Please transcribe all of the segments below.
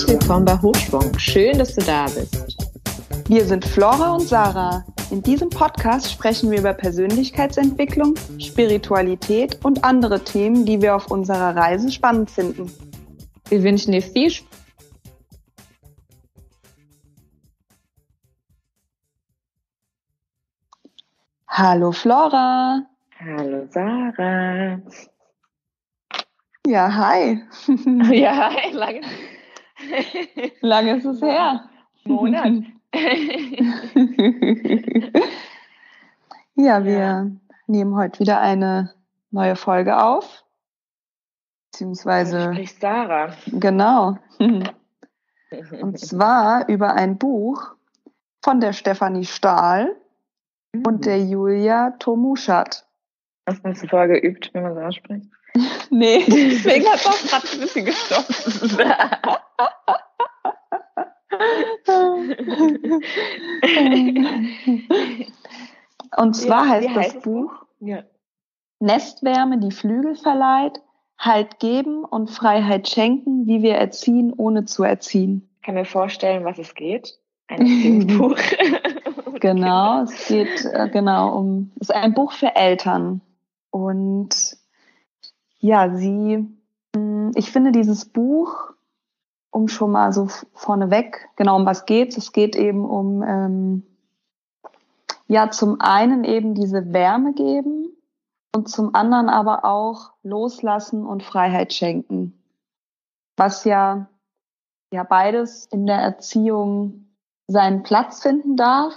Herzlich willkommen bei Hochschwung. Schön, dass du da bist. Wir sind Flora und Sarah. In diesem Podcast sprechen wir über Persönlichkeitsentwicklung, Spiritualität und andere Themen, die wir auf unserer Reise spannend finden. Wir wünschen dir viel Spaß. Hallo Flora. Hallo Sarah. Ja, hi. ja, hi, lange. lange ist es her. Monat. ja, wir ja. nehmen heute wieder eine neue Folge auf. Beziehungsweise. Sprich Sarah. Genau. Und zwar über ein Buch von der Stefanie Stahl mhm. und der Julia Tomuschat. Hast du vorher geübt, wie man so ausspricht? Nee, deswegen hat es auch gerade ein bisschen gestochen. Und zwar ja, heißt das heißt Buch ja. Nestwärme, die Flügel verleiht, Halt geben und Freiheit schenken, wie wir erziehen, ohne zu erziehen. Ich kann mir vorstellen, was es geht. Ein Buch. genau, es geht äh, genau um, es ist ein Buch für Eltern. Und ja, sie, hm, ich finde dieses Buch, um schon mal so vorneweg, genau um was geht's? Es geht eben um, ähm, ja, zum einen eben diese Wärme geben und zum anderen aber auch loslassen und Freiheit schenken. Was ja, ja beides in der Erziehung seinen Platz finden darf.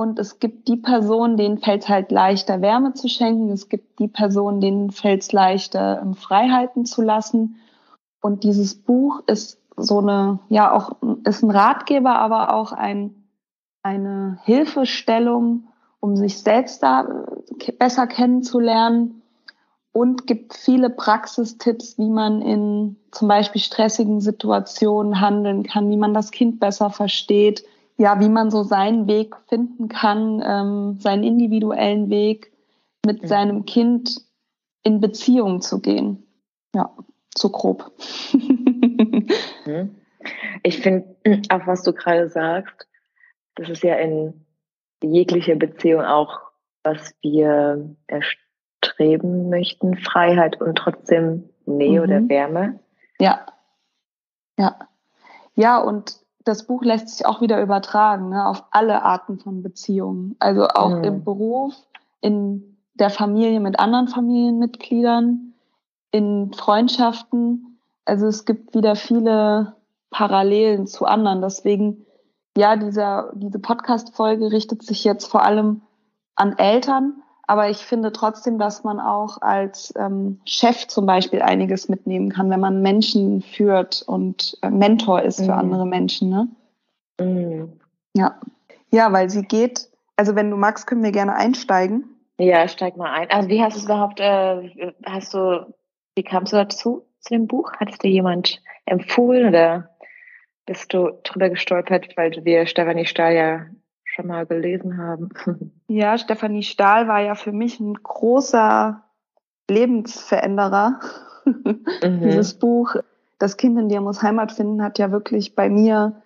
Und es gibt die Personen, denen fällt es halt leichter, Wärme zu schenken. Es gibt die Personen, denen fällt es leichter, Freiheiten zu lassen. Und dieses Buch ist so eine, ja, auch, ist ein Ratgeber, aber auch ein, eine Hilfestellung, um sich selbst da besser kennenzulernen und gibt viele Praxistipps, wie man in zum Beispiel stressigen Situationen handeln kann, wie man das Kind besser versteht, ja, wie man so seinen Weg finden kann, ähm, seinen individuellen Weg mit mhm. seinem Kind in Beziehung zu gehen. Ja, so grob. Mhm. ich finde, auch was du gerade sagst, das ist ja in jeglicher Beziehung auch, was wir erstreben möchten, Freiheit und trotzdem Nähe mhm. oder Wärme. Ja. Ja. Ja, und das Buch lässt sich auch wieder übertragen ne, auf alle Arten von Beziehungen. Also auch mhm. im Beruf, in der Familie mit anderen Familienmitgliedern, in Freundschaften. Also es gibt wieder viele Parallelen zu anderen. Deswegen, ja, dieser, diese Podcast-Folge richtet sich jetzt vor allem an Eltern, aber ich finde trotzdem, dass man auch als ähm, Chef zum Beispiel einiges mitnehmen kann, wenn man Menschen führt und äh, Mentor ist für mhm. andere Menschen. Ne? Mhm. Ja. Ja, weil sie geht, also wenn du magst, können wir gerne einsteigen. Ja, steig mal ein. Also wie hast du überhaupt, äh, hast du, wie kamst du dazu, zu dem Buch? Hat es dir jemand empfohlen oder bist du drüber gestolpert, weil wir Stefanie Stahl ja schon mal gelesen haben. Ja, Stefanie Stahl war ja für mich ein großer Lebensveränderer. Mhm. Dieses Buch, Das Kind in dir muss Heimat finden, hat ja wirklich bei mir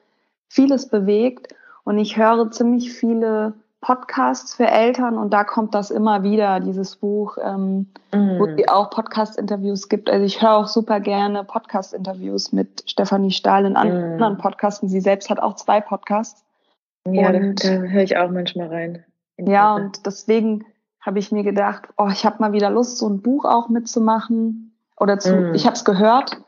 vieles bewegt. Und ich höre ziemlich viele Podcasts für Eltern und da kommt das immer wieder, dieses Buch, ähm, mm. wo es auch Podcast-Interviews gibt. Also ich höre auch super gerne Podcast-Interviews mit Stefanie Stahl in mm. anderen Podcasten. Sie selbst hat auch zwei Podcasts. Ja, und, da, da höre ich auch manchmal rein. Ja, und deswegen habe ich mir gedacht, oh, ich habe mal wieder Lust, so ein Buch auch mitzumachen. Oder zu, mm. ich habe es gehört,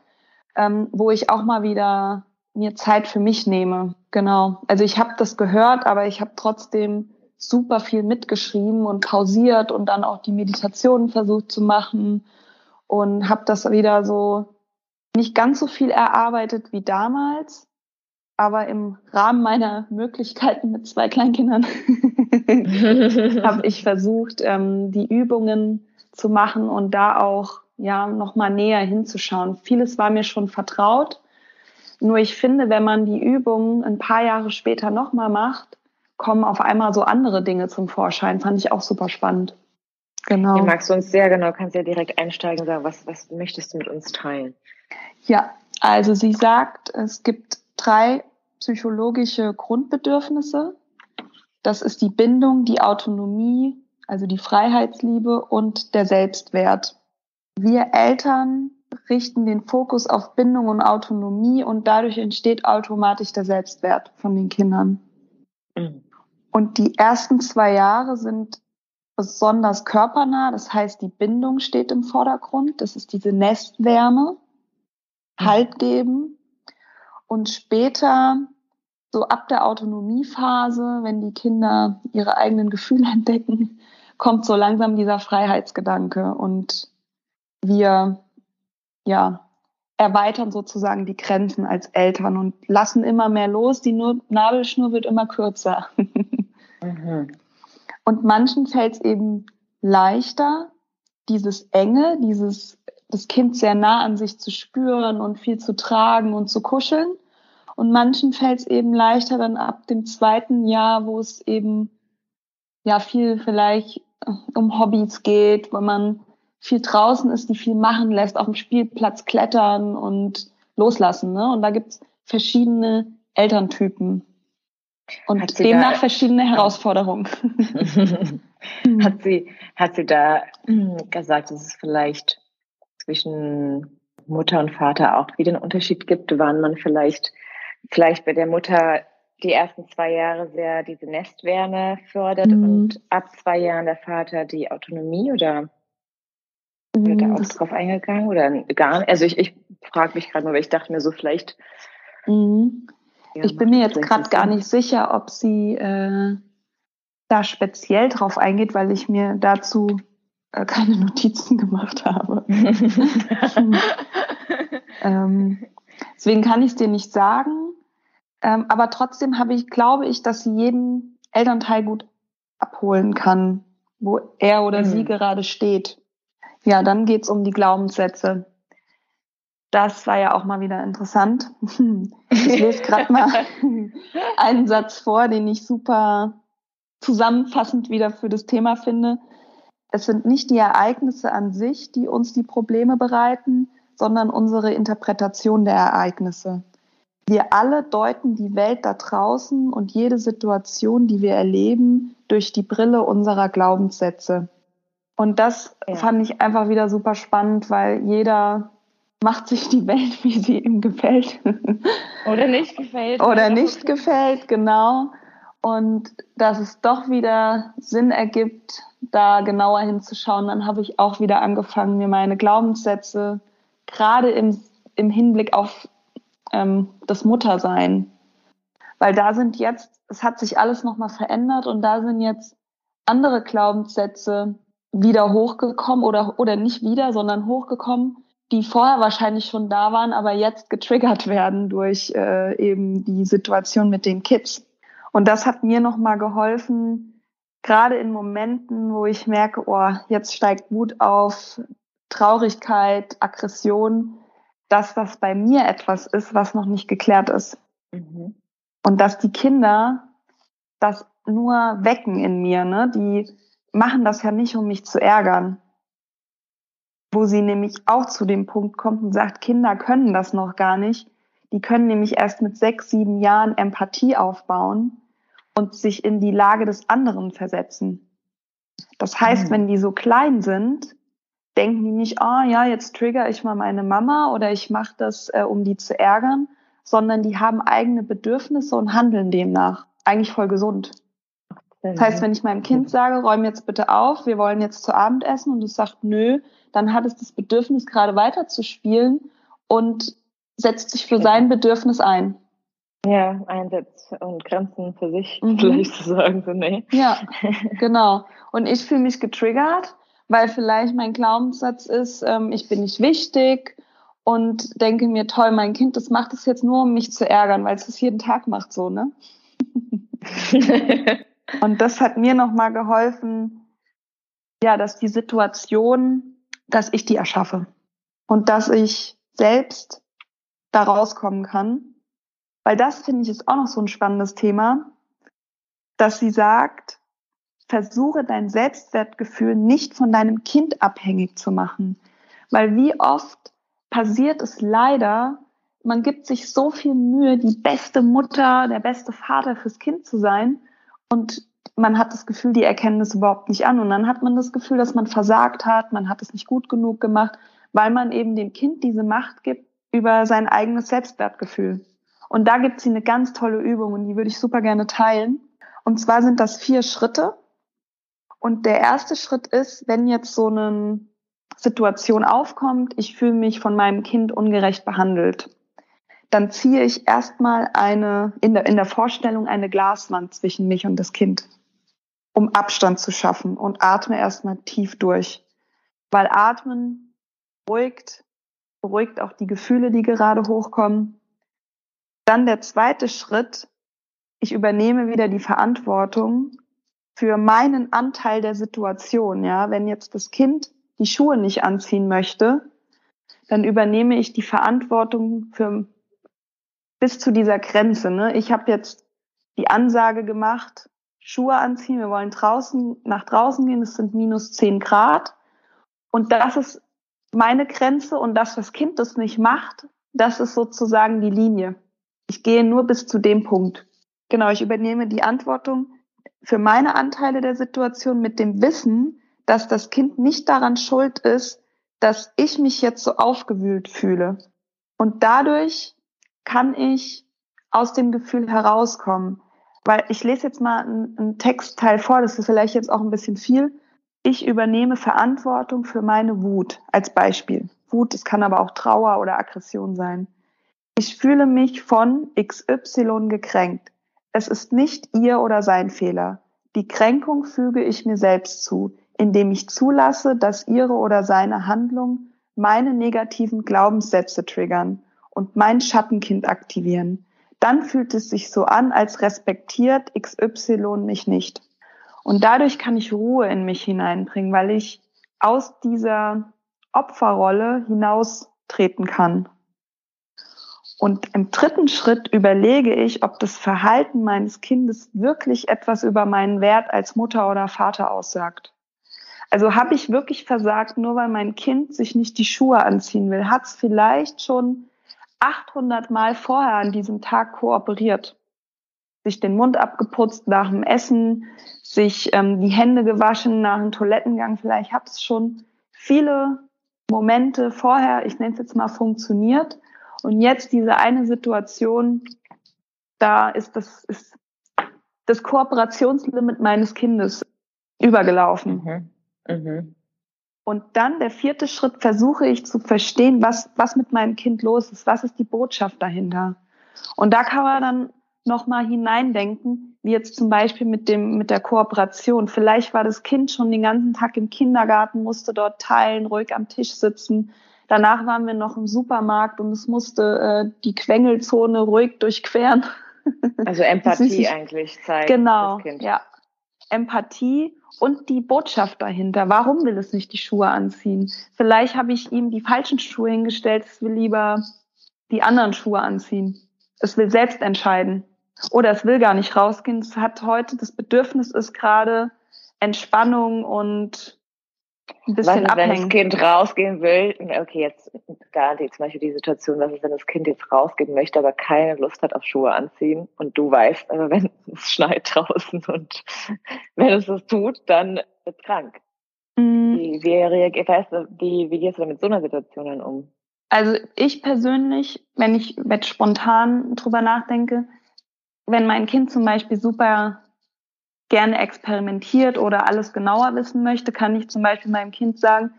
ähm, wo ich auch mal wieder mir Zeit für mich nehme. Genau. Also ich habe das gehört, aber ich habe trotzdem super viel mitgeschrieben und pausiert und dann auch die Meditationen versucht zu machen und habe das wieder so nicht ganz so viel erarbeitet wie damals, aber im Rahmen meiner Möglichkeiten mit zwei Kleinkindern habe ich versucht, ähm, die Übungen zu machen und da auch ja noch mal näher hinzuschauen. Vieles war mir schon vertraut, nur ich finde, wenn man die Übungen ein paar Jahre später noch mal macht, kommen auf einmal so andere Dinge zum Vorschein. Fand ich auch super spannend. Genau. Ja, magst du uns sehr genau, kannst ja direkt einsteigen und sagen, was, was möchtest du mit uns teilen? Ja, Also sie sagt, es gibt drei psychologische Grundbedürfnisse. Das ist die Bindung, die Autonomie, also die Freiheitsliebe und der Selbstwert. Wir Eltern richten den Fokus auf Bindung und Autonomie und dadurch entsteht automatisch der Selbstwert von den Kindern. Mhm. Und die ersten zwei Jahre sind besonders körpernah, das heißt, die Bindung steht im Vordergrund, das ist diese Nestwärme. Halt geben. Und später, so ab der Autonomiephase, wenn die Kinder ihre eigenen Gefühle entdecken, kommt so langsam dieser Freiheitsgedanke und wir ja, erweitern sozusagen die Grenzen als Eltern und lassen immer mehr los. Die Nabelschnur wird immer kürzer. mhm. Und manchen fällt es eben leichter, dieses Enge, dieses das Kind sehr nah an sich zu spüren und viel zu tragen und zu kuscheln. Und manchen fällt es eben leichter dann ab dem zweiten Jahr, wo es eben ja viel vielleicht um Hobbys geht, wo man viel draußen ist, die viel machen lässt, auf dem Spielplatz klettern und loslassen. Ne? Und da gibt's verschiedene Elterntypen und demnach da, verschiedene Herausforderungen. hat sie, hat sie da gesagt, dass es vielleicht zwischen Mutter und Vater auch wieder einen Unterschied gibt, wann man vielleicht, vielleicht bei der Mutter die ersten zwei Jahre sehr diese Nestwärme fördert mhm. und ab zwei Jahren der Vater die Autonomie oder wird da auch das drauf eingegangen oder gar nicht? Also ich, ich frage mich gerade nur, weil ich dachte mir so vielleicht. Mhm. Ja, ich bin mir jetzt gerade gar nicht sicher, ob sie äh, da speziell drauf eingeht, weil ich mir dazu keine Notizen gemacht habe. ähm, deswegen kann ich es dir nicht sagen. Ähm, aber trotzdem habe ich, glaube ich, dass sie jeden Elternteil gut abholen kann, wo er oder mhm. sie gerade steht. Ja, dann geht's um die Glaubenssätze. Das war ja auch mal wieder interessant. Ich lese gerade mal einen Satz vor, den ich super zusammenfassend wieder für das Thema finde. Es sind nicht die Ereignisse an sich, die uns die Probleme bereiten, sondern unsere Interpretation der Ereignisse. Wir alle deuten die Welt da draußen und jede Situation, die wir erleben, durch die Brille unserer Glaubenssätze. Und das ja. fand ich einfach wieder super spannend, weil jeder macht sich die Welt, wie sie ihm gefällt. Oder nicht gefällt. Oder nicht gefällt, genau. Und dass es doch wieder Sinn ergibt, da genauer hinzuschauen, dann habe ich auch wieder angefangen, mir meine Glaubenssätze gerade im, im Hinblick auf ähm, das Muttersein, weil da sind jetzt, es hat sich alles nochmal verändert und da sind jetzt andere Glaubenssätze, wieder hochgekommen oder, oder nicht wieder, sondern hochgekommen, die vorher wahrscheinlich schon da waren, aber jetzt getriggert werden durch äh, eben die Situation mit den Kids. Und das hat mir nochmal geholfen, gerade in Momenten, wo ich merke, oh, jetzt steigt Wut auf, Traurigkeit, Aggression, dass das bei mir etwas ist, was noch nicht geklärt ist. Mhm. Und dass die Kinder das nur wecken in mir, ne? Die machen das ja nicht, um mich zu ärgern. Wo sie nämlich auch zu dem Punkt kommt und sagt, Kinder können das noch gar nicht. Die können nämlich erst mit sechs, sieben Jahren Empathie aufbauen und sich in die Lage des anderen versetzen. Das heißt, mhm. wenn die so klein sind, denken die nicht, ah oh, ja, jetzt trigger ich mal meine Mama oder ich mache das, äh, um die zu ärgern, sondern die haben eigene Bedürfnisse und handeln demnach. Eigentlich voll gesund. Das heißt, wenn ich meinem Kind sage, räum jetzt bitte auf, wir wollen jetzt zu Abend essen und es sagt nö, dann hat es das Bedürfnis, gerade weiterzuspielen und setzt sich für sein Bedürfnis ein. Ja, einsetzt und Grenzen für sich mhm. vielleicht zu sagen, so nee. Ja, genau. Und ich fühle mich getriggert, weil vielleicht mein Glaubenssatz ist, ähm, ich bin nicht wichtig und denke mir, toll, mein Kind, das macht es jetzt nur, um mich zu ärgern, weil es es jeden Tag macht so, ne? Und das hat mir nochmal geholfen, ja, dass die Situation, dass ich die erschaffe und dass ich selbst da rauskommen kann. Weil das finde ich ist auch noch so ein spannendes Thema, dass sie sagt, versuche dein Selbstwertgefühl nicht von deinem Kind abhängig zu machen. Weil wie oft passiert es leider, man gibt sich so viel Mühe, die beste Mutter, der beste Vater fürs Kind zu sein und man hat das Gefühl, die erkennen das überhaupt nicht an und dann hat man das Gefühl, dass man versagt hat, man hat es nicht gut genug gemacht, weil man eben dem Kind diese Macht gibt über sein eigenes Selbstwertgefühl. Und da gibt es eine ganz tolle Übung und die würde ich super gerne teilen. Und zwar sind das vier Schritte. Und der erste Schritt ist, wenn jetzt so eine Situation aufkommt, ich fühle mich von meinem Kind ungerecht behandelt, dann ziehe ich erstmal eine, in der, in der Vorstellung eine Glaswand zwischen mich und das Kind, um Abstand zu schaffen und atme erstmal tief durch. Weil Atmen beruhigt, beruhigt auch die Gefühle, die gerade hochkommen. Dann der zweite Schritt, ich übernehme wieder die Verantwortung für meinen Anteil der Situation. Ja, wenn jetzt das Kind die Schuhe nicht anziehen möchte, dann übernehme ich die Verantwortung für bis zu dieser Grenze. Ne? Ich habe jetzt die Ansage gemacht, Schuhe anziehen, wir wollen draußen nach draußen gehen, es sind minus zehn Grad. Und das ist meine Grenze und das, was Kind das nicht macht, das ist sozusagen die Linie. Ich gehe nur bis zu dem Punkt. Genau, ich übernehme die Antwortung für meine Anteile der Situation mit dem Wissen, dass das Kind nicht daran schuld ist, dass ich mich jetzt so aufgewühlt fühle. Und dadurch kann ich aus dem Gefühl herauskommen. Weil ich lese jetzt mal einen, Textteil vor, das ist vielleicht jetzt auch ein bisschen viel. Ich übernehme Verantwortung für meine Wut als Beispiel. Wut, es kann aber auch Trauer oder Aggression sein. Ich fühle mich von XY gekränkt. Es ist nicht ihr oder sein Fehler. Die Kränkung füge ich mir selbst zu, indem ich zulasse, dass ihre oder seine Handlung meine negativen Glaubenssätze triggern und mein Schattenkind aktivieren. Dann fühlt es sich so an, als respektiert XY mich nicht. Und dadurch kann ich Ruhe in mich hineinbringen, weil ich aus dieser Opferrolle hinaustreten kann. Und im dritten Schritt überlege ich, ob das Verhalten meines Kindes wirklich etwas über meinen Wert als Mutter oder Vater aussagt. Also habe ich wirklich versagt, nur weil mein Kind sich nicht die Schuhe anziehen will? Hat es vielleicht schon 800 Mal vorher an diesem Tag kooperiert? Sich den Mund abgeputzt nach dem Essen, sich ähm, die Hände gewaschen nach dem Toilettengang. Vielleicht hat es schon viele Momente vorher, ich nenne es jetzt mal, funktioniert. Und jetzt diese eine Situation, da ist das, ist das Kooperationslimit meines Kindes übergelaufen. Mhm. Mhm. Und dann der vierte Schritt versuche ich zu verstehen, was, was mit meinem Kind los ist, was ist die Botschaft dahinter. Und da kann man dann nochmal hineindenken, wie jetzt zum Beispiel mit dem, mit der Kooperation. Vielleicht war das Kind schon den ganzen Tag im Kindergarten, musste dort teilen, ruhig am Tisch sitzen, Danach waren wir noch im Supermarkt und es musste äh, die Quengelzone ruhig durchqueren. Also Empathie eigentlich zeigen. Genau, ja. Empathie und die Botschaft dahinter. Warum will es nicht die Schuhe anziehen? Vielleicht habe ich ihm die falschen Schuhe hingestellt. Es will lieber die anderen Schuhe anziehen. Es will selbst entscheiden. Oder es will gar nicht rausgehen. Es hat heute das Bedürfnis ist gerade Entspannung und ein bisschen was ist, wenn das Kind rausgehen will? Okay, jetzt garantiert zum Beispiel die Situation, was ist, wenn das Kind jetzt rausgehen möchte, aber keine Lust hat auf Schuhe anziehen und du weißt, aber wenn es schneit draußen und wenn es das tut, dann wird krank. Mhm. Wie, wie, reagiert, weißt du, wie, wie gehst du mit so einer Situation dann um? Also ich persönlich, wenn ich jetzt spontan drüber nachdenke, wenn mein Kind zum Beispiel super gerne experimentiert oder alles genauer wissen möchte, kann ich zum Beispiel meinem Kind sagen,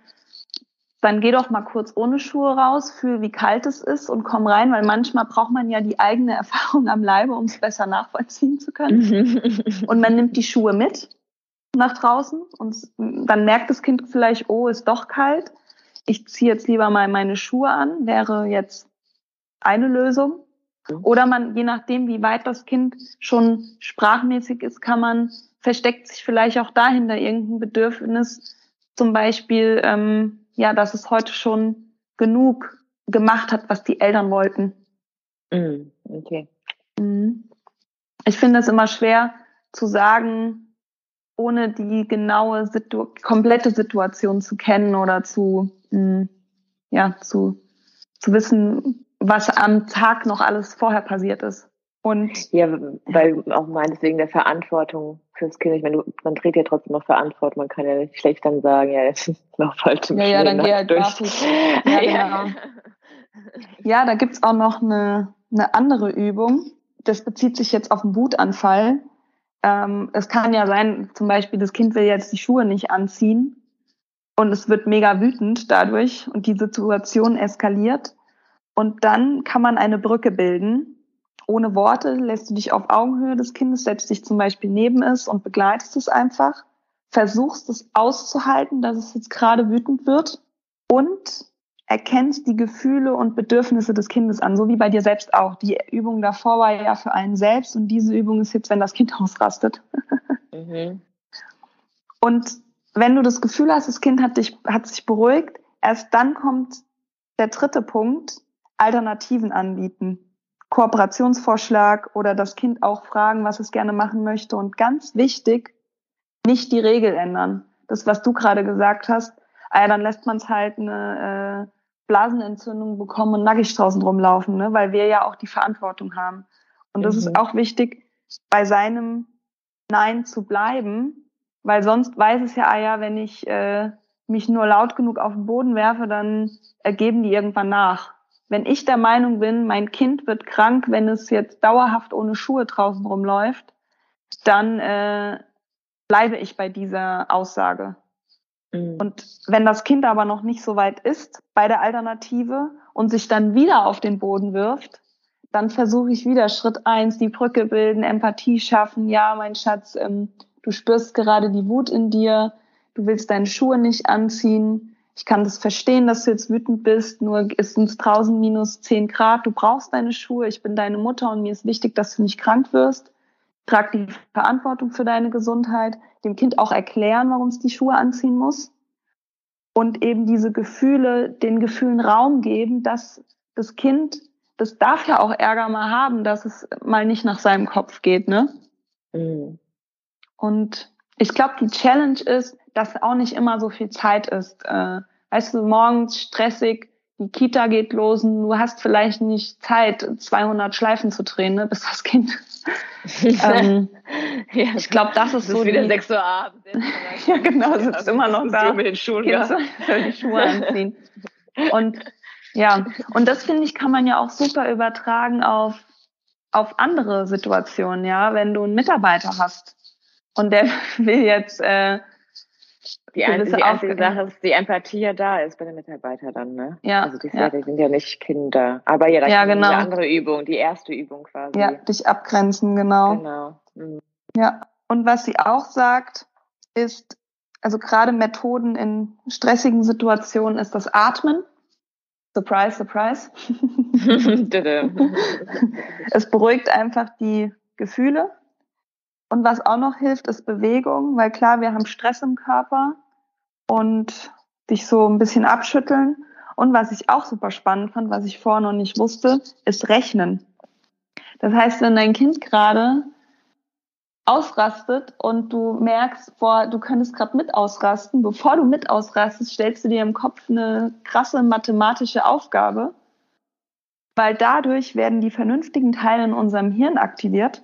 dann geh doch mal kurz ohne Schuhe raus, fühl, wie kalt es ist und komm rein, weil manchmal braucht man ja die eigene Erfahrung am Leibe, um es besser nachvollziehen zu können. und man nimmt die Schuhe mit nach draußen und dann merkt das Kind vielleicht, oh, ist doch kalt. Ich ziehe jetzt lieber mal meine Schuhe an, wäre jetzt eine Lösung. Mhm. Oder man, je nachdem, wie weit das Kind schon sprachmäßig ist, kann man, versteckt sich vielleicht auch dahinter irgendein Bedürfnis, zum Beispiel, ähm, ja, dass es heute schon genug gemacht hat, was die Eltern wollten. Mhm. Okay. Mhm. Ich finde es immer schwer zu sagen, ohne die genaue Situ komplette Situation zu kennen oder zu, mh, ja, zu, zu wissen, was am Tag noch alles vorher passiert ist. Und ja, weil auch meines wegen der Verantwortung fürs Kind. Ich meine, man dreht ja trotzdem noch Verantwortung. Man kann ja nicht schlecht dann sagen, ja, jetzt ist noch falsch im Ja, ja, dann geh halt durch. Ja, genau. ja, da gibt's auch noch eine, eine andere Übung. Das bezieht sich jetzt auf einen Wutanfall. Ähm, es kann ja sein, zum Beispiel, das Kind will jetzt die Schuhe nicht anziehen und es wird mega wütend dadurch und die Situation eskaliert. Und dann kann man eine Brücke bilden. Ohne Worte lässt du dich auf Augenhöhe des Kindes, setzt dich zum Beispiel neben es und begleitest es einfach. Versuchst es auszuhalten, dass es jetzt gerade wütend wird und erkennst die Gefühle und Bedürfnisse des Kindes an, so wie bei dir selbst auch. Die Übung davor war ja für einen selbst und diese Übung ist jetzt, wenn das Kind ausrastet. Mhm. Und wenn du das Gefühl hast, das Kind hat dich, hat sich beruhigt, erst dann kommt der dritte Punkt, Alternativen anbieten. Kooperationsvorschlag oder das Kind auch fragen, was es gerne machen möchte. Und ganz wichtig, nicht die Regel ändern. Das, was du gerade gesagt hast, ah ja, dann lässt man es halt eine äh, Blasenentzündung bekommen und nackig draußen rumlaufen, ne? weil wir ja auch die Verantwortung haben. Und das mhm. ist auch wichtig, bei seinem Nein zu bleiben, weil sonst weiß es ja, ah ja, wenn ich äh, mich nur laut genug auf den Boden werfe, dann ergeben die irgendwann nach wenn ich der Meinung bin, mein Kind wird krank, wenn es jetzt dauerhaft ohne Schuhe draußen rumläuft, dann äh, bleibe ich bei dieser Aussage. Mhm. Und wenn das Kind aber noch nicht so weit ist bei der Alternative und sich dann wieder auf den Boden wirft, dann versuche ich wieder Schritt eins, die Brücke bilden, Empathie schaffen. Ja, mein Schatz, ähm, du spürst gerade die Wut in dir, du willst deine Schuhe nicht anziehen ich kann das verstehen, dass du jetzt wütend bist, nur ist es draußen minus 10 Grad, du brauchst deine Schuhe, ich bin deine Mutter und mir ist wichtig, dass du nicht krank wirst. Trag die Verantwortung für deine Gesundheit, dem Kind auch erklären, warum es die Schuhe anziehen muss. Und eben diese Gefühle, den Gefühlen Raum geben, dass das Kind, das darf ja auch Ärger mal haben, dass es mal nicht nach seinem Kopf geht, ne? Mhm. Und ich glaube, die Challenge ist, dass auch nicht immer so viel Zeit ist. Äh, weißt du, morgens stressig, die Kita geht los und du hast vielleicht nicht Zeit, 200 Schleifen zu drehen, ne, bis das Kind. ähm, ja, ich glaube, das ist das so. Ist wieder die, 6 Uhr abends. ja, genau, sitzt also, immer noch da. Mit den Schuhen, ja. die Schuhe anziehen. Und ja, und das finde ich, kann man ja auch super übertragen auf, auf andere Situationen, ja. Wenn du einen Mitarbeiter hast und der will jetzt äh, die, ein, die einzige Sache ist, die Empathie ja da ist bei den Mitarbeitern dann, ne? Ja. Also die, ja. sind ja nicht Kinder. Aber ja, da ja, genau. eine andere Übung, die erste Übung quasi. Ja, dich abgrenzen, genau. Genau. Mhm. Ja. Und was sie auch sagt, ist, also gerade Methoden in stressigen Situationen ist das Atmen. Surprise, surprise. es beruhigt einfach die Gefühle und was auch noch hilft, ist Bewegung, weil klar, wir haben Stress im Körper und dich so ein bisschen abschütteln. Und was ich auch super spannend fand, was ich vorher noch nicht wusste, ist Rechnen. Das heißt, wenn dein Kind gerade ausrastet und du merkst, boah, du könntest gerade mit ausrasten, bevor du mit ausrastest, stellst du dir im Kopf eine krasse mathematische Aufgabe, weil dadurch werden die vernünftigen Teile in unserem Hirn aktiviert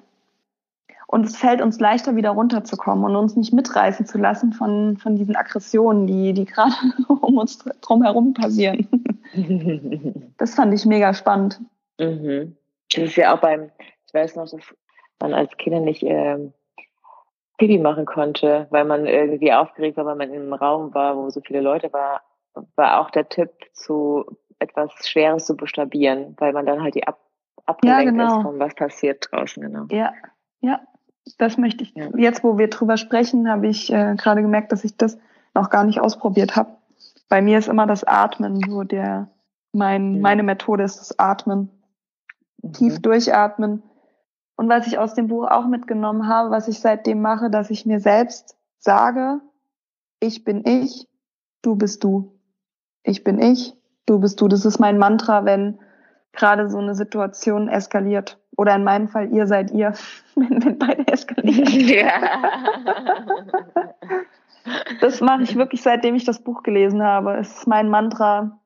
und es fällt uns leichter, wieder runterzukommen und uns nicht mitreißen zu lassen von, von diesen Aggressionen, die, die gerade um uns drumherum passieren. das fand ich mega spannend. Mhm. Das ist ja auch beim, ich weiß noch, dass man als Kinder nicht ähm, Pipi machen konnte, weil man irgendwie aufgeregt war, weil man in einem Raum war, wo so viele Leute war, war auch der Tipp, zu etwas Schweres zu buchstabieren, weil man dann halt die ab abgelenkt ja, genau. ist von was passiert draußen, genau. Ja, ja, das möchte ich. Jetzt, wo wir drüber sprechen, habe ich äh, gerade gemerkt, dass ich das noch gar nicht ausprobiert habe. Bei mir ist immer das Atmen so der, mein, meine Methode ist das Atmen. Mhm. Tief durchatmen. Und was ich aus dem Buch auch mitgenommen habe, was ich seitdem mache, dass ich mir selbst sage, ich bin ich, du bist du. Ich bin ich, du bist du. Das ist mein Mantra, wenn gerade so eine Situation eskaliert. Oder in meinem Fall, ihr seid ihr, wenn, wenn beide eskalieren. Ja. Das mache ich wirklich, seitdem ich das Buch gelesen habe. Es ist mein Mantra.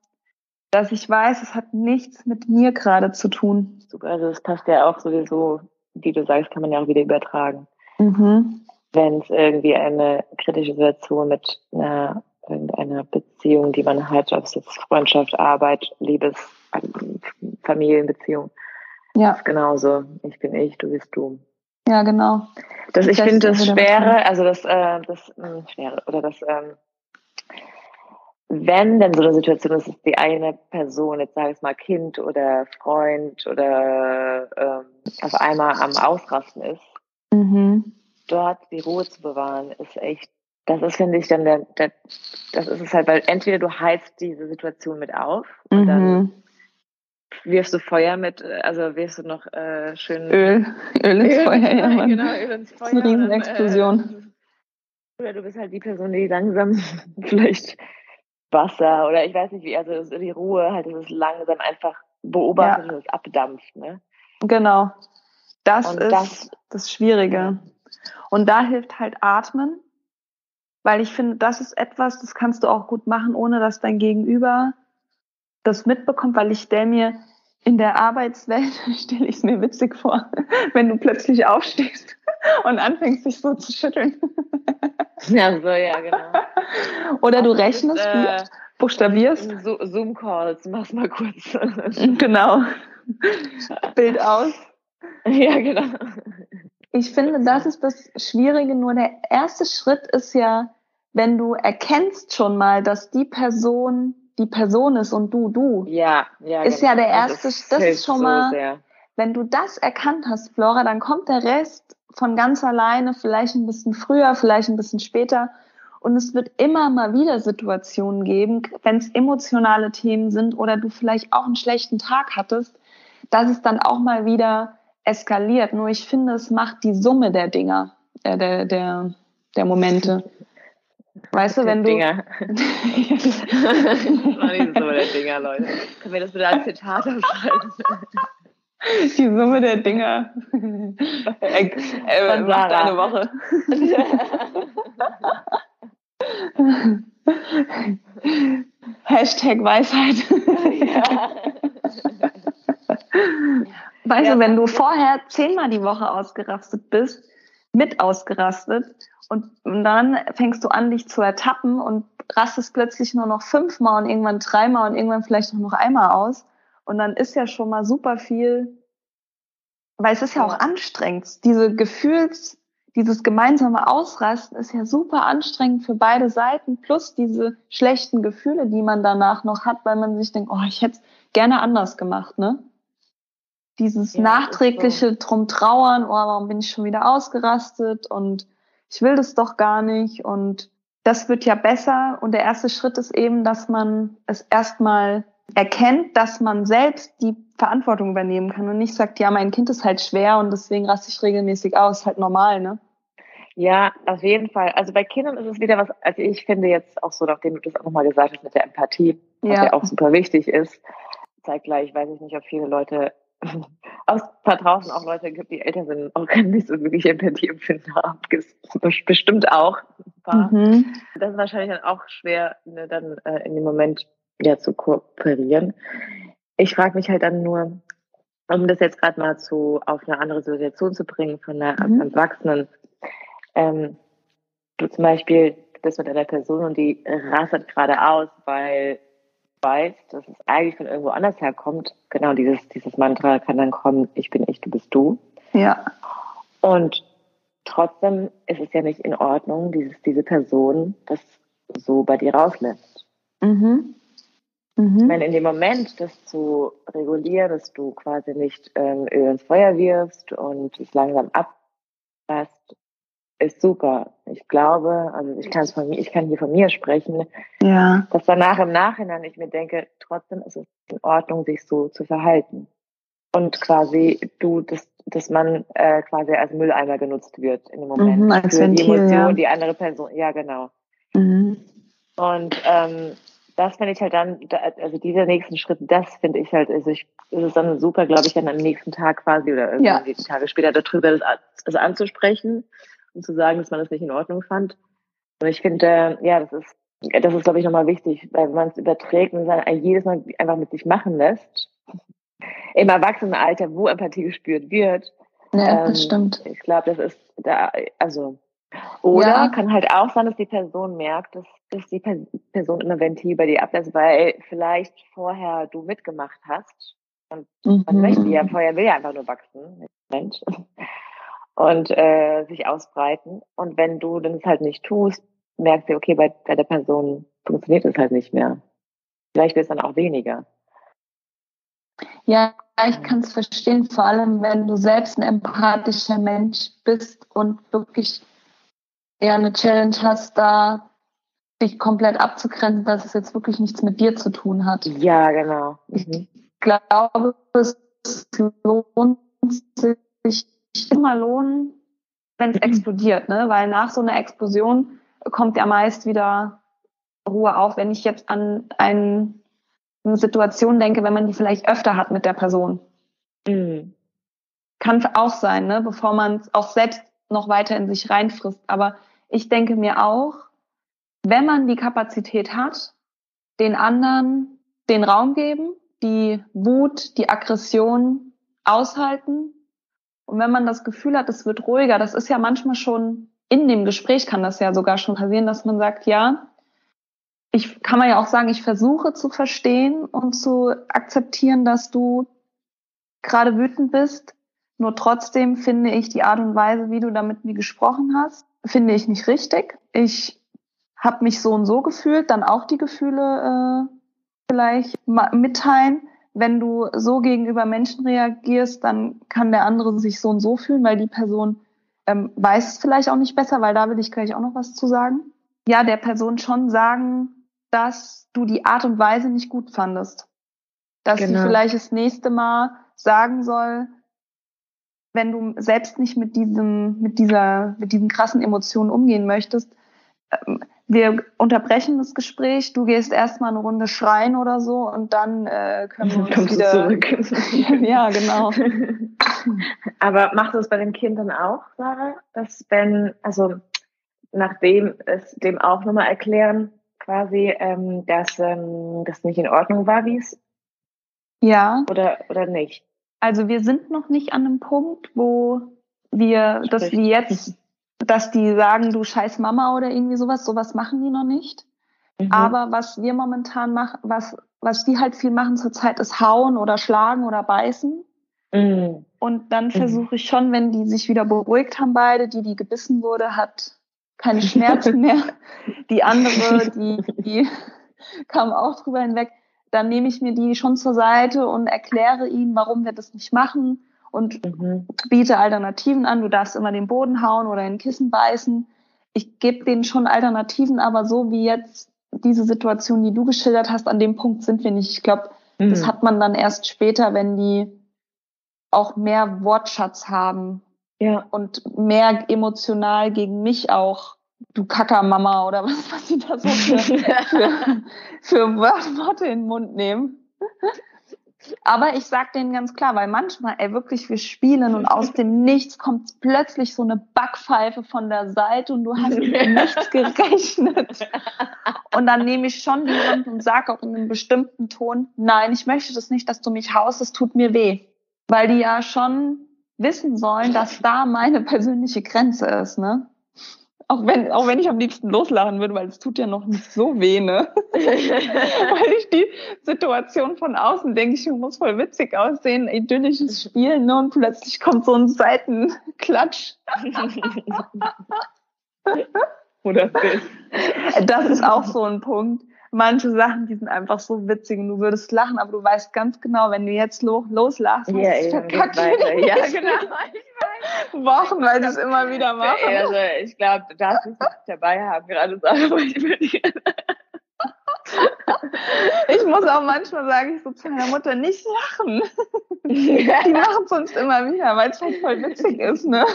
dass ich weiß, es hat nichts mit mir gerade zu tun. Super, also das passt ja auch sowieso, wie du sagst, kann man ja auch wieder übertragen. Mhm. Wenn es irgendwie eine kritische Situation mit einer irgendeiner Beziehung, die man hat, ob es jetzt Freundschaft, Arbeit, Liebes, Familienbeziehung. Ja. ist genauso. Ich bin ich, du bist du. Ja, genau. Das, ich finde das Schwere, also das, äh, das mh, hm, Schwere, oder das, ähm, wenn denn so eine Situation ist, dass die eine Person, jetzt sage ich mal Kind oder Freund oder ähm, auf einmal am Ausrasten ist, mhm. dort die Ruhe zu bewahren, ist echt, das ist, finde ich, dann der, der, das ist es halt, weil entweder du heizt diese Situation mit auf und mhm. dann wirfst du Feuer mit, also wirfst du noch äh, schön Öl, Öl ins Öl, Feuer, ja, Mann. Genau, Öl ins Feuer. Das ist eine Riesenexplosion. Äh, oder du bist halt die Person, die langsam vielleicht Wasser oder ich weiß nicht wie, also die Ruhe halt, dass es langsam einfach beobachtet ja. und es abdampft, ne? Genau. Das und ist das, das Schwierige. Und da hilft halt Atmen, weil ich finde, das ist etwas, das kannst du auch gut machen, ohne dass dein Gegenüber das mitbekommt, weil ich stelle mir in der Arbeitswelt, stelle ich es mir witzig vor, wenn du plötzlich aufstehst und anfängst, dich so zu schütteln. Ja, so, ja, genau. Oder du rechnest, äh, buchstabierst. Zoom-Calls, mach's mal kurz. genau. Bild aus. Ja, genau. Ich finde, das ist das Schwierige. Nur der erste Schritt ist ja, wenn du erkennst schon mal, dass die Person die Person ist und du du. Ja, ja. Ist genau. ja der erste, das, das ist schon mal, sehr. wenn du das erkannt hast, Flora, dann kommt der Rest von ganz alleine, vielleicht ein bisschen früher, vielleicht ein bisschen später. Und es wird immer mal wieder Situationen geben, wenn es emotionale Themen sind oder du vielleicht auch einen schlechten Tag hattest, dass es dann auch mal wieder eskaliert. Nur ich finde, es macht die Summe der Dinger, äh, der, der, der Momente. Weißt du, wenn du. Dinger. das war nicht so der Dinger, Leute. Können wir das bitte als Zitat aufschreiben? Die Summe der Dinger. äh, äh, macht eine Woche. Hashtag Weisheit. Ja. Weißt ja. du, wenn du vorher zehnmal die Woche ausgerastet bist, mit ausgerastet und dann fängst du an, dich zu ertappen und rastest plötzlich nur noch fünfmal und irgendwann dreimal und irgendwann vielleicht noch einmal aus. Und dann ist ja schon mal super viel, weil es ist ja auch anstrengend. Diese Gefühls, dieses gemeinsame Ausrasten ist ja super anstrengend für beide Seiten, plus diese schlechten Gefühle, die man danach noch hat, weil man sich denkt, oh, ich hätte es gerne anders gemacht, ne? Dieses ja, nachträgliche so. drum trauern, oh, warum bin ich schon wieder ausgerastet und ich will das doch gar nicht und das wird ja besser und der erste Schritt ist eben, dass man es erstmal erkennt, dass man selbst die Verantwortung übernehmen kann und nicht sagt, ja, mein Kind ist halt schwer und deswegen raste ich regelmäßig aus, halt normal, ne? Ja, auf jeden Fall. Also bei Kindern ist es wieder was, also ich finde jetzt auch so, nachdem du das auch nochmal gesagt hast mit der Empathie, was ja, ja auch super wichtig ist, zeitgleich weiß ich nicht, ob viele Leute aus da draußen auch Leute gibt, die älter sind und auch nicht so wirklich Empathie empfinden haben. Bestimmt auch. Mhm. Das ist wahrscheinlich dann auch schwer, ne, dann äh, in dem Moment ja zu kooperieren. Ich frage mich halt dann nur, um das jetzt gerade mal zu auf eine andere Situation zu bringen von einer mhm. Erwachsenen. Ähm, du zum Beispiel bist mit einer Person und die rastet gerade aus, weil weiß, dass es eigentlich von irgendwo anders herkommt, genau dieses, dieses Mantra kann dann kommen, ich bin ich, du bist du. Ja. Und trotzdem ist es ja nicht in Ordnung, dieses, diese Person das so bei dir rauslässt. Mhm. Mhm. Ich meine, in dem Moment, das zu regulieren, dass du quasi nicht ähm, Öl ins Feuer wirfst und es langsam abpasst, ist super. Ich glaube, also ich kann es von mir, ich kann hier von mir sprechen, ja. dass danach im Nachhinein ich mir denke, trotzdem ist es in Ordnung, sich so zu verhalten. Und quasi du, dass, dass man äh, quasi als Mülleimer genutzt wird in dem Moment. Mhm, als für Ventil, die Emotion, ja. die andere Person, ja genau. Mhm. Und ähm, das finde ich halt dann, also dieser nächsten Schritt, das finde ich halt, also ich, ist es dann super, glaube ich, dann am nächsten Tag quasi oder irgendwie ja. Tage später darüber das, das anzusprechen und zu sagen, dass man das nicht in Ordnung fand. Und ich finde, ja, das ist das ist, glaube ich, nochmal wichtig, weil man es überträgt und dann jedes Mal einfach mit sich machen lässt. Im Erwachsenenalter, wo Empathie gespürt wird. Ja, ähm, das stimmt. Ich glaube, das ist da, also, oder ja. kann halt auch sein, dass die Person merkt, dass, dass die Person immer Ventil bei dir ablässt, weil vielleicht vorher du mitgemacht hast. Und mhm. man möchte ja, vorher will ja einfach nur wachsen, Mensch. Und äh, sich ausbreiten. Und wenn du das halt nicht tust, merkst du, okay, bei, bei der Person funktioniert es halt nicht mehr. Vielleicht wird es dann auch weniger. Ja, ich kann es verstehen, vor allem wenn du selbst ein empathischer Mensch bist und wirklich eher eine Challenge hast, da dich komplett abzugrenzen, dass es jetzt wirklich nichts mit dir zu tun hat. Ja, genau. Mhm. Ich glaube, es lohnt sich immer lohnen, wenn es mhm. explodiert, ne? Weil nach so einer Explosion kommt ja meist wieder Ruhe auf. Wenn ich jetzt an ein, eine Situation denke, wenn man die vielleicht öfter hat mit der Person. Mhm. Kann auch sein, ne? bevor man es auch selbst noch weiter in sich reinfrisst. Aber ich denke mir auch, wenn man die Kapazität hat, den anderen den Raum geben, die Wut, die Aggression aushalten. Und wenn man das Gefühl hat, es wird ruhiger, das ist ja manchmal schon in dem Gespräch kann das ja sogar schon passieren, dass man sagt, ja, ich kann man ja auch sagen, ich versuche zu verstehen und zu akzeptieren, dass du gerade wütend bist. Nur trotzdem finde ich die Art und Weise, wie du da mit mir gesprochen hast, finde ich nicht richtig. Ich habe mich so und so gefühlt, dann auch die Gefühle äh, vielleicht mitteilen. Wenn du so gegenüber Menschen reagierst, dann kann der andere sich so und so fühlen, weil die Person ähm, weiß es vielleicht auch nicht besser, weil da will ich gleich auch noch was zu sagen. Ja, der Person schon sagen, dass du die Art und Weise nicht gut fandest. Dass genau. sie vielleicht das nächste Mal sagen soll, wenn du selbst nicht mit diesem, mit dieser, mit diesen krassen Emotionen umgehen möchtest, ähm, wir unterbrechen das Gespräch, du gehst erstmal eine Runde schreien oder so und dann äh, können wir uns Kommst wieder zurück. ja, genau. Aber macht es bei den Kindern auch, Sarah, dass wenn, also nachdem es dem auch nochmal erklären, quasi, ähm, dass ähm, das nicht in Ordnung war, wie es ja oder oder nicht? Also wir sind noch nicht an einem Punkt, wo wir, dass wir jetzt dass die sagen, du scheiß Mama oder irgendwie sowas, sowas machen die noch nicht. Mhm. Aber was wir momentan machen, was, was die halt viel machen zurzeit, ist hauen oder schlagen oder beißen. Mhm. Und dann mhm. versuche ich schon, wenn die sich wieder beruhigt haben, beide, die, die gebissen wurde, hat keine Schmerzen mehr. Die andere, die, die kam auch drüber hinweg. Dann nehme ich mir die schon zur Seite und erkläre ihnen, warum wir das nicht machen und mhm. biete Alternativen an. Du darfst immer den Boden hauen oder in Kissen beißen. Ich gebe denen schon Alternativen, aber so wie jetzt diese Situation, die du geschildert hast, an dem Punkt sind wir nicht. Ich glaube, mhm. das hat man dann erst später, wenn die auch mehr Wortschatz haben ja. und mehr emotional gegen mich auch du Kackermama oder was, was sie da so für, für, für Worte in den Mund nehmen. Aber ich sag denen ganz klar, weil manchmal, ey, wirklich, wir spielen und aus dem Nichts kommt plötzlich so eine Backpfeife von der Seite und du hast mit nichts gerechnet. Und dann nehme ich schon die Hand und sage auch in einem bestimmten Ton, nein, ich möchte das nicht, dass du mich haust, es tut mir weh. Weil die ja schon wissen sollen, dass da meine persönliche Grenze ist, ne? Auch wenn, auch wenn ich am liebsten loslachen würde, weil es tut ja noch nicht so weh, ne? weil ich die Situation von außen denke, ich muss voll witzig aussehen, idyllisches Spiel, ne? Und plötzlich kommt so ein Seitenklatsch. Oder das. Das ist auch so ein Punkt manche Sachen, die sind einfach so witzig und du würdest lachen, aber du weißt ganz genau, wenn du jetzt lo loslachst, ja, verkackt weiter. Ja, genau. Wochen, weil ich es immer wieder mache. Also ich glaube, du darfst es nicht dabei haben, gerade Sachen, ich Ich muss auch manchmal sagen, ich so zu meiner Mutter nicht lachen. Die lachen sonst immer wieder, weil es halt voll witzig ist, ne?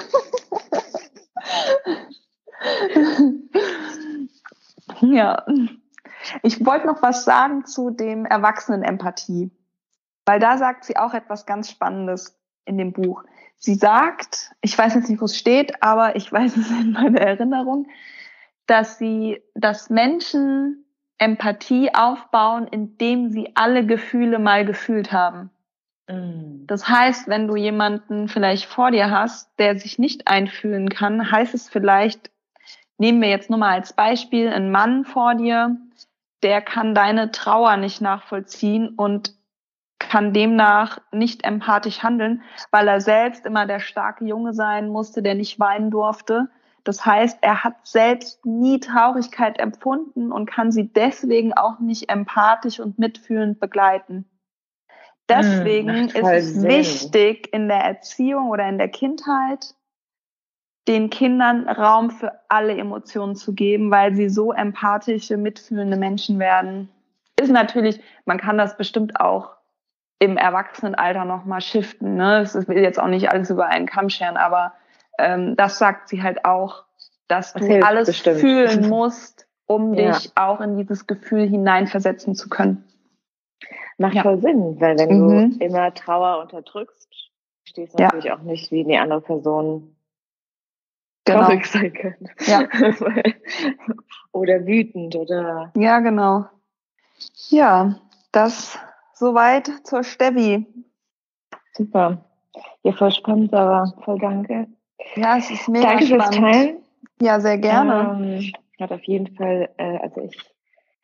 Ja. Ich wollte noch was sagen zu dem Erwachsenen-Empathie, weil da sagt sie auch etwas ganz Spannendes in dem Buch. Sie sagt, ich weiß jetzt nicht, wo es steht, aber ich weiß es in meiner Erinnerung, dass sie, dass Menschen Empathie aufbauen, indem sie alle Gefühle mal gefühlt haben. Mm. Das heißt, wenn du jemanden vielleicht vor dir hast, der sich nicht einfühlen kann, heißt es vielleicht, nehmen wir jetzt nur mal als Beispiel einen Mann vor dir, der kann deine Trauer nicht nachvollziehen und kann demnach nicht empathisch handeln, weil er selbst immer der starke Junge sein musste, der nicht weinen durfte. Das heißt, er hat selbst nie Traurigkeit empfunden und kann sie deswegen auch nicht empathisch und mitfühlend begleiten. Deswegen hm, ist es wichtig in der Erziehung oder in der Kindheit, den Kindern Raum für alle Emotionen zu geben, weil sie so empathische, mitfühlende Menschen werden. Ist natürlich, man kann das bestimmt auch im Erwachsenenalter nochmal shiften. Ne? Das will jetzt auch nicht alles über einen Kamm scheren, aber ähm, das sagt sie halt auch, dass das du alles bestimmt. fühlen musst, um ja. dich auch in dieses Gefühl hineinversetzen zu können. Macht ja. voll Sinn, weil wenn mhm. du immer Trauer unterdrückst, stehst du ja. natürlich auch nicht wie eine andere Person genau. traurig sein können. Ja. oder wütend oder. Ja, genau. Ja, das soweit zur Steffi. Super. Ja, voll spannend, aber voll danke. Ja, es ist mega danke spannend. Danke fürs Teilen. Ja, sehr gerne. Ähm, hat auf jeden Fall, äh, also ich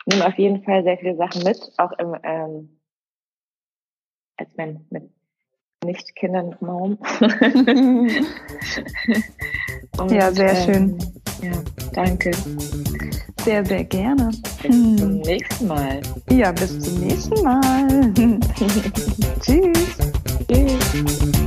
nehme auf jeden Fall sehr viele Sachen mit, auch im ähm, als Mensch mit nicht Kindern drumherum. ja, sehr ähm, schön. Ja, danke. Sehr, sehr gerne. Bis zum nächsten Mal. Ja, bis zum nächsten Mal. Tschüss. Tschüss.